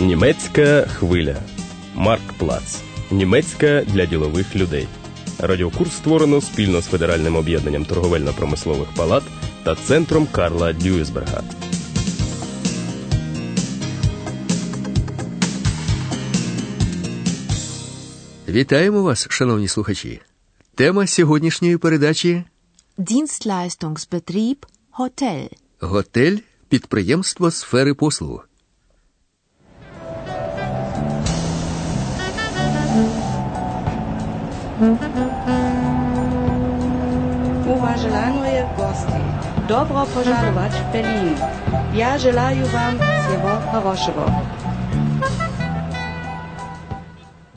Німецька хвиля. Марк Плац. Німецька для ділових людей. Радіокурс створено спільно з Федеральним об'єднанням торговельно-промислових палат та центром Карла Дюйсберга. Вітаємо вас, шановні слухачі. Тема сьогоднішньої передачі Dienstleistungsbetrieb Hotel. Готель підприємство сфери послуг. Уважаемые гости, добро пожаловать в Берлин. Я желаю вам всего хорошего.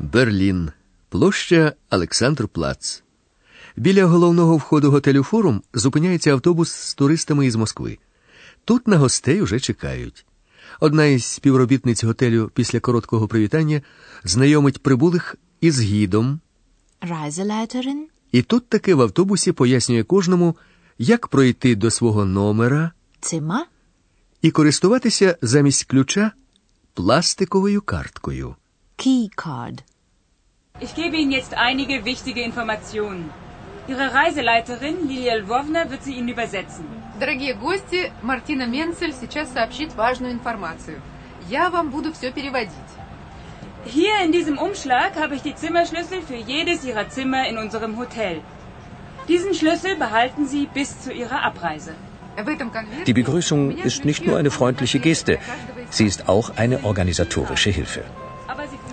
Берлін. Площа Олександр Плац. Біля головного входу готелю Форум зупиняється автобус з туристами із Москви. Тут на гостей уже чекають. Одна із співробітниць готелю після короткого привітання знайомить прибулих із гідом, Reiseleiterin. і тут таки в автобусі пояснює кожному, як пройти до свого номера Zimmer. і користуватися замість ключа пластиковою карткою. Keycard. Ich gebe Ihnen jetzt einige wichtige Informationen. Ihre Reiseleiterin Lilia Lvovna wird sie Ihnen übersetzen. Дорогие гости, Мартина Менцель сейчас сообщит важную информацию. Я вам буду все переводить. Hier in diesem Umschlag habe ich die Zimmerschlüssel für jedes Ihrer Zimmer in unserem Hotel. Diesen Schlüssel behalten Sie bis zu Ihrer Abreise. Die Begrüßung ist nicht nur eine freundliche Geste, sie ist auch eine organisatorische Hilfe.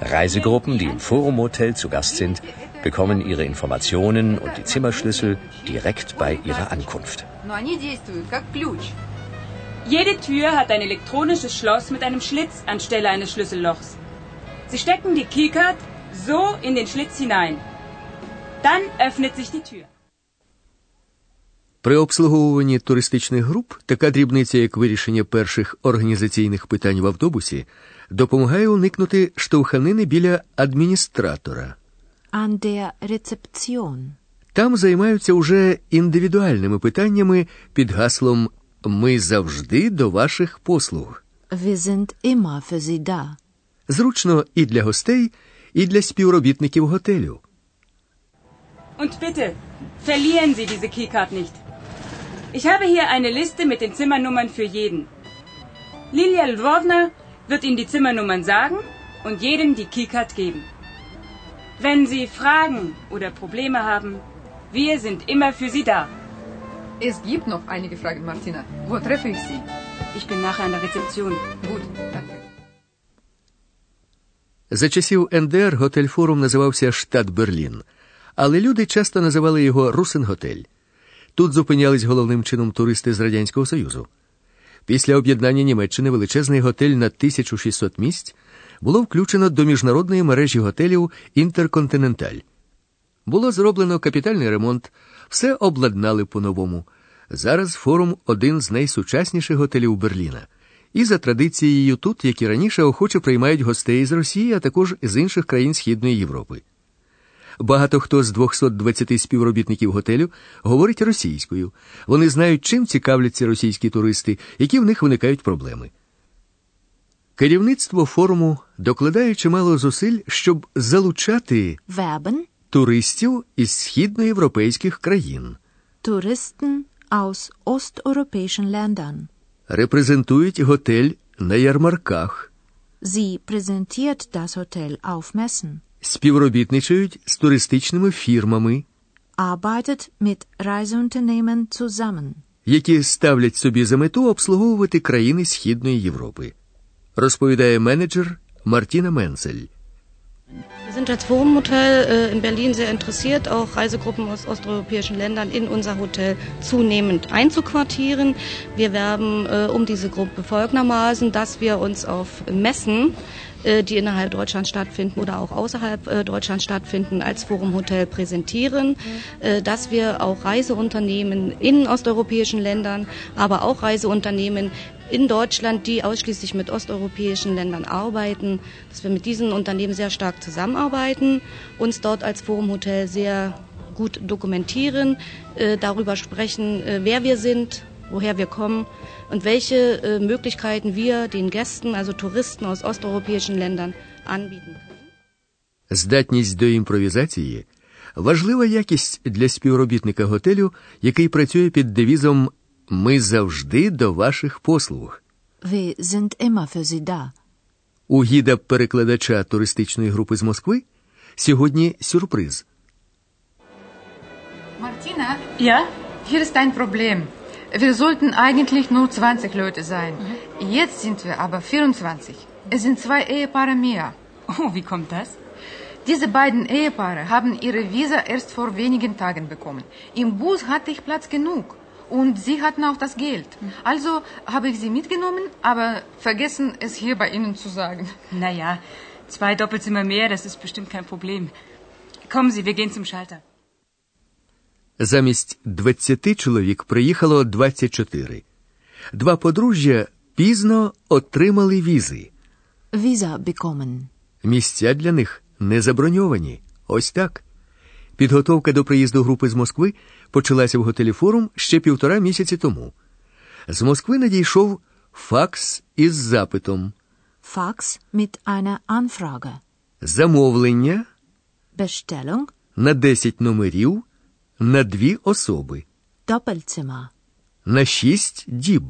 Reisegruppen, die im Forum Hotel zu Gast sind, bekommen ihre Informationen und die Zimmerschlüssel direkt bei ihrer Ankunft. Jede Tür hat ein elektronisches Schloss mit einem Schlitz anstelle eines Schlüssellochs. Sie stecken die Keycard so in den Schlitz hinein. Dann öffnet sich die Tür. При обслуговуванні туристичних груп така дрібниця, як вирішення перших організаційних питань в автобусі, допомагає уникнути штовханини біля адміністратора. An der Rezeption. Там займаються уже індивідуальними питаннями під гаслом Ми завжди до ваших послуг. Wir sind immer für Sie da. Зручно і для гостей, і для співробітників готелю. Und bitte, verlieren Sie diese Keycard nicht. Ich habe hier eine Liste mit den Zimmernummern für jeden. Lilia Lvovna wird Ihnen die Zimmernummern sagen und jedem die Keycard geben. Wenn Sie Fragen oder Probleme haben, wir sind immer für Sie da. Es gibt noch einige Fragen, Martina. Wo treffe ich Sie? Ich bin nachher an der Rezeption. Gut, danke. За часів НДР готель Форум називався Штат Берлін, але люди часто називали його Русенготель. Тут зупинялись головним чином туристи з Радянського Союзу. Після об'єднання Німеччини величезний готель на 1600 місць було включено до міжнародної мережі готелів Інтерконтиненталь. Було зроблено капітальний ремонт, все обладнали по-новому. Зараз форум один з найсучасніших готелів Берліна. І за традицією тут, як і раніше, охоче приймають гостей з Росії, а також з інших країн Східної Європи. Багато хто з 220 співробітників готелю говорить російською. Вони знають, чим цікавляться російські туристи, які в них виникають проблеми. Керівництво форуму докладає чимало зусиль, щоб залучати Werben. туристів із східноєвропейських країн, Touristen aus osteuropäischen Ländern. Репрезентують готель на ярмарках, Sie präsentiert das Hotel auf Messen. співробітничають з туристичними фірмами, Arbeitet mit Reiseunternehmen zusammen. які ставлять собі за мету обслуговувати країни Східної Європи, розповідає менеджер Мартіна Менцель. Wir sind als Forum Hotel äh, in Berlin sehr interessiert, auch Reisegruppen aus osteuropäischen Ländern in unser Hotel zunehmend einzuquartieren. Wir werben äh, um diese Gruppe folgendermaßen, dass wir uns auf Messen, äh, die innerhalb Deutschlands stattfinden oder auch außerhalb Deutschlands stattfinden, als Forum Hotel präsentieren, dass wir auch Reiseunternehmen in osteuropäischen Ländern, aber auch Reiseunternehmen in Deutschland, die ausschließlich mit osteuropäischen Ländern arbeiten, dass wir mit diesen Unternehmen sehr stark zusammenarbeiten, uns dort als Forum Hotel sehr gut dokumentieren, äh, darüber sprechen, äh, wer wir sind, woher wir kommen und welche äh, Möglichkeiten wir den Gästen, also Touristen aus osteuropäischen Ländern, anbieten können. Здатність до імпровізації важлива якість для співробітника готелю, який працює під девізом Ми завжди до ваших послуг. Wir sind immer für Sie da. У гіда перекладача туристичної групи з Москви сьогодні сюрприз. Martina, Ja? hier ist ein Problem. Wir sollten eigentlich nur 20 Leute sein. Jetzt sind wir aber 24. Es sind zwei Ehepaare mehr. Oh, wie kommt das? Diese beiden Ehepaare haben ihre Visa erst vor wenigen Tagen bekommen. Im Bus hatte ich Platz genug. Und sie hatten auch das Geld. Also habe ich sie mitgenommen, aber vergessen, es hier bei Ihnen zu sagen. Naja, zwei Doppelzimmer mehr, das ist bestimmt kein Problem. Kommen Sie, wir gehen zum Schalter. Замість 20 чоловік приїхало 24. Два подружжя пізно отримали візи. Visa bekommen. Місця для них не заброньовані. Ось так. Підготовка до приїзду групи з Москви почалася в готелі форум ще півтора місяці тому. З Москви надійшов факс із запитом, Fax mit einer Anfrage. замовлення Bestellung на 10 номерів на дві особи, Doppelzimmer. на 6 діб.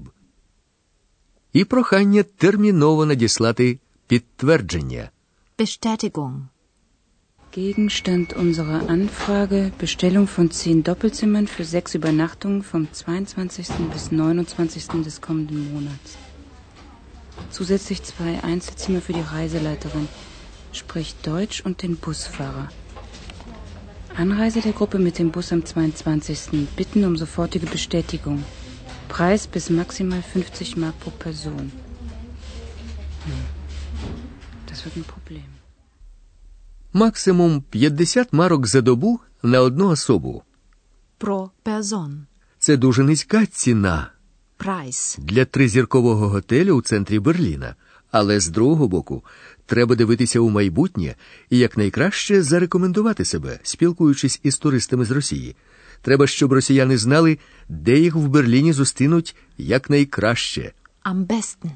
І прохання терміново надіслати підтвердження. Bestätigung. Gegenstand unserer Anfrage Bestellung von zehn Doppelzimmern für sechs Übernachtungen vom 22. bis 29. des kommenden Monats. Zusätzlich zwei Einzelzimmer für die Reiseleiterin, sprich Deutsch und den Busfahrer. Anreise der Gruppe mit dem Bus am 22. Bitten um sofortige Bestätigung. Preis bis maximal 50 Mark pro Person. Hm. Das wird ein Problem. Максимум 50 марок за добу на одну особу. Pro Person. Це дуже низька ціна Preis. для тризіркового готелю у центрі Берліна. Але з другого боку, треба дивитися у майбутнє і якнайкраще зарекомендувати себе, спілкуючись із туристами з Росії. Треба, щоб росіяни знали, де їх в Берліні зустрінуть якнайкраще. Besten.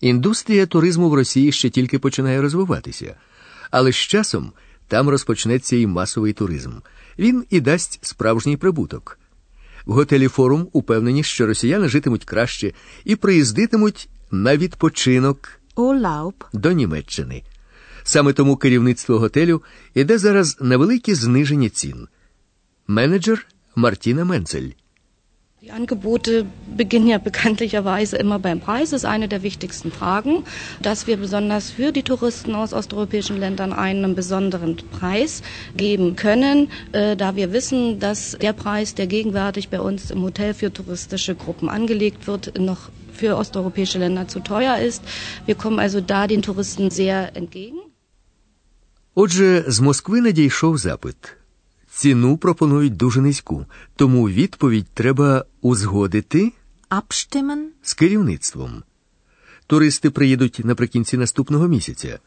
Індустрія туризму в Росії ще тільки починає розвиватися, але з часом там розпочнеться і масовий туризм. Він і дасть справжній прибуток. В готелі форум упевнені, що росіяни житимуть краще і приїздитимуть на відпочинок до Німеччини. Саме тому керівництво готелю іде зараз на великі зниження цін. Менеджер Мартіна Менцель. Die Angebote beginnen ja bekanntlicherweise immer beim Preis. Das ist eine der wichtigsten Fragen, dass wir besonders für die Touristen aus osteuropäischen Ländern einen besonderen Preis geben können, äh, da wir wissen, dass der Preis, der gegenwärtig bei uns im Hotel für touristische Gruppen angelegt wird, noch für osteuropäische Länder zu teuer ist. Wir kommen also da den Touristen sehr entgegen. Отже, з Москви надійшов запит. Ціну пропонують дуже низьку, тому відповідь треба узгодити Abstimmen. з керівництвом. Туристи приїдуть наприкінці наступного місяця.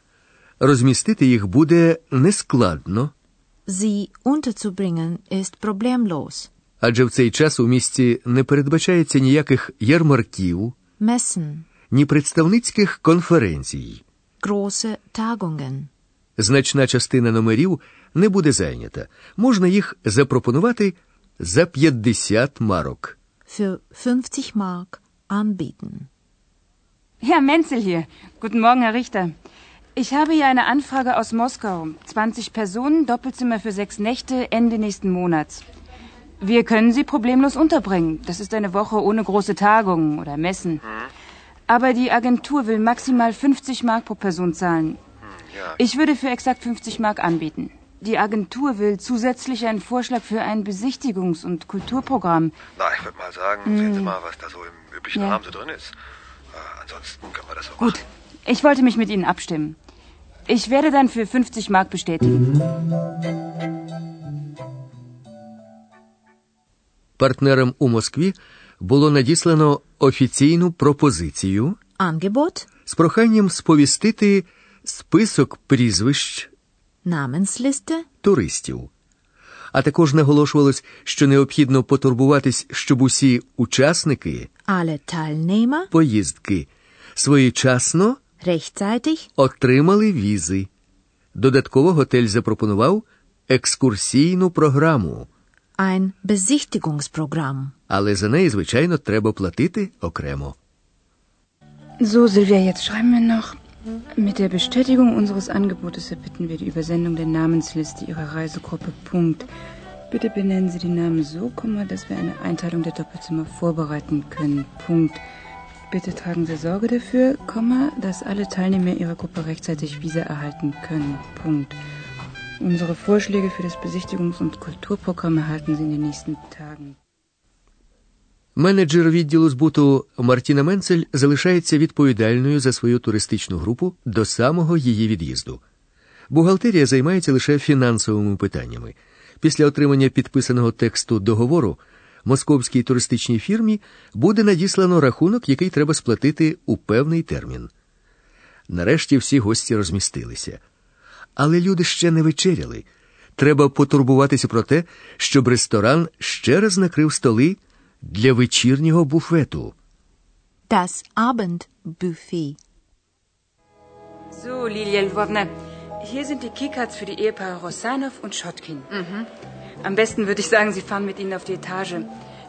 Розмістити їх буде нескладно, Sie unterzubringen ist problemlos. адже в цей час у місті не передбачається ніяких ярмарків, Messen. ні представницьких конференцій. Große Tagungen. Значна частина номерів не буде зайнята. Можна їх запропонувати за 50 марок. Für 50 Mark anbieten. Herr Menzel hier. Guten Morgen, Herr Richter. Ich habe hier eine Anfrage aus Moskau. 20 Personen, Doppelzimmer für sechs Nächte, Ende nächsten Monats. Wir können sie problemlos unterbringen. Das ist eine Woche ohne große Tagungen oder Messen. Aber die Agentur will maximal 50 Mark pro Person zahlen. Ich würde für exakt 50 Mark anbieten. Die Agentur will zusätzlich einen Vorschlag für ein Besichtigungs- und Kulturprogramm. Na, ich würde mal sagen, sehen Sie mal, was da so im üblichen Ja. Rahmen so drin ist. Äh, ansonsten können wir das auch Gut, ich wollte mich mit Ihnen abstimmen. Ich werde dann für 50 Mark bestätigen. Партнерам у Москві було надіслано офіційну пропозицію Angebot. з проханням сповістити список прізвищ Namensliste. туристів. А також наголошувалось, що необхідно потурбуватись, щоб усі учасники Alle Teilnehmer поїздки своєчасно rechtzeitig отримали візи. Додатково готель запропонував екскурсійну програму, ein Besichtigungsprogramm. але за неї, звичайно, треба платити окремо. So, Silvia, jetzt schreiben wir noch. Mit der Bestätigung unseres Angebotes erbitten wir die Übersendung der Namensliste Ihrer Reisegruppe. Punkt. Bitte benennen Sie die Namen so, dass wir eine Einteilung der Doppelzimmer vorbereiten können. Punkt. Bitte tragen Sie Sorge dafür, dass alle Teilnehmer Ihrer Gruppe rechtzeitig Visa erhalten können. Punkt. Unsere Vorschläge für das Besichtigungs- und Kulturprogramm erhalten Sie in den nächsten Tagen. Менеджер відділу збуту Мартіна Менцель залишається відповідальною за свою туристичну групу до самого її від'їзду. Бухгалтерія займається лише фінансовими питаннями. Після отримання підписаного тексту договору московській туристичній фірмі буде надіслано рахунок, який треба сплатити у певний термін. Нарешті всі гості розмістилися. Але люди ще не вечеряли. Треба потурбуватися про те, щоб ресторан ще раз накрив столи для вечірнього буфету. Das Abendbuffet. So, Lilia Lvovna, hier sind die Keycards für die Ehepaare Rosanov und Schotkin. Am besten würde ich sagen, Sie fahren mit ihnen auf die Etage.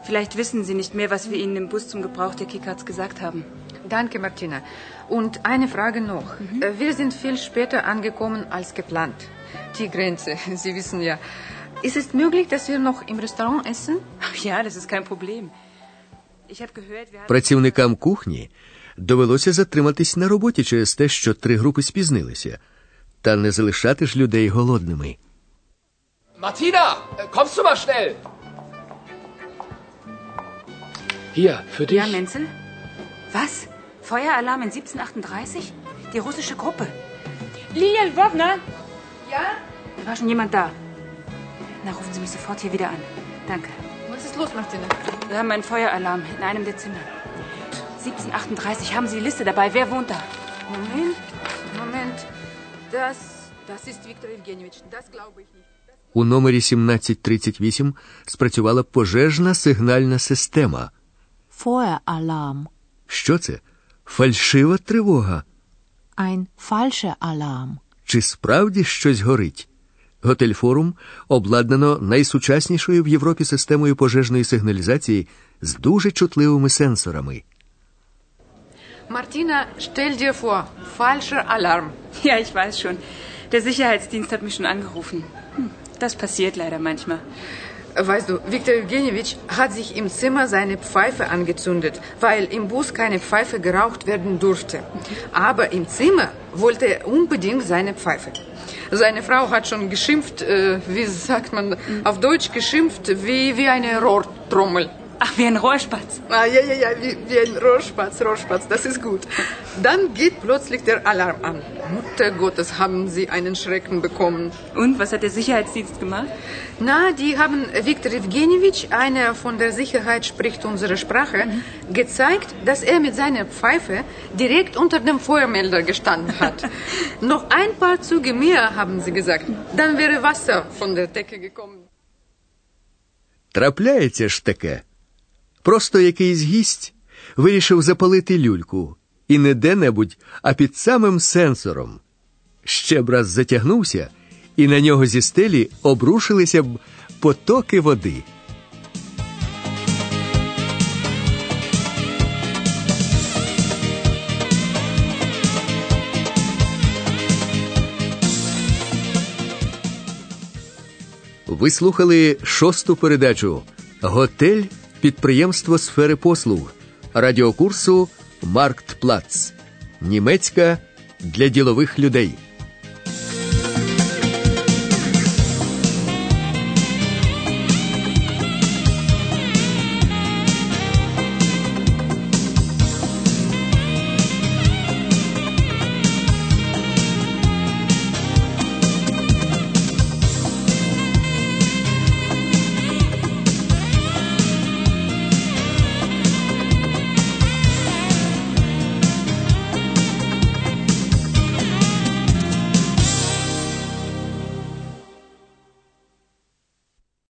Vielleicht wissen Sie nicht mehr, was wir Ihnen im Bus zum Gebrauch der Keycards gesagt haben. Danke, Martina. Und eine Frage noch. Äh, Wir sind viel später angekommen als geplant. Die Grenze, Sie wissen ja. Ist es möglich, dass wir noch im Restaurant essen? Ja, das ist kein Problem. Ich habe gehört, wir haben... Працівникам кухні довелося затриматись на роботі через те, що три групи спізнилися. Та не залишати ж людей голодними. Martina, äh, kommst du mal schnell? Hier, für dich. Ja, Menzel? Was? Feueralarm in 1738? Die russische Gruppe. Lilia Lvovna? Ja? Da War schon jemand da? Na, rufen Sie mich sofort hier wieder an. Danke. Was ist los, Martina? Wir haben einen Feueralarm in einem der Zimmer. 1738. Haben Sie die Liste dabei? Wer wohnt da? Moment, Moment. Das, das ist Viktor Evgenjewitsch. Das glaube ich nicht. У номері 1738 спрацювала пожежна сигнальна система. Feueralarm. Що це? Фальшива тривога. Ein falscher Alarm. Чи справді щось горить? Готель Форум обладнано найсучаснішою в Європі системою пожежної сигналізації з дуже чутливими сенсорами. Martina, stell dir vor, falscher Alarm. Ja, ich weiß schon. Der Sicherheitsdienst hat mich schon angerufen. Hm, das passiert leider manchmal. Weißt du, Viktor Evgenjewitsch hat sich im Zimmer seine Pfeife angezündet, weil im Bus keine Pfeife geraucht werden durfte. Aber im Zimmer wollte er unbedingt seine Pfeife. Seine Frau hat schon geschimpft, äh, wie sagt man auf Deutsch geschimpft, wie, wie eine Rohrtrommel. Ach, wie ein Rohrspatz. Ah, ja, ja, ja, wie, wie ein Rohrspatz, Rohrspatz, das ist gut. Dann geht plötzlich der Alarm an. Mutter Gottes, haben sie einen Schrecken bekommen. Und, was hat der Sicherheitsdienst gemacht? Na, die haben Viktor Evgenjewitsch, einer von der Sicherheit spricht unsere Sprache, gezeigt, dass er mit seiner Pfeife direkt unter dem Feuermelder gestanden hat. Noch ein paar Züge mehr, haben sie gesagt. Dann wäre Wasser von der Decke gekommen. Трапляється ж таке. Просто якийсь гість вирішив запалити люльку. І не де-небудь, а під самим сенсором. Ще б раз затягнувся, і на нього зі стелі обрушилися б потоки води. Ви слухали шосту передачу Готель підприємство сфери послуг радіокурсу Марктплац. Німецька для ділових людей.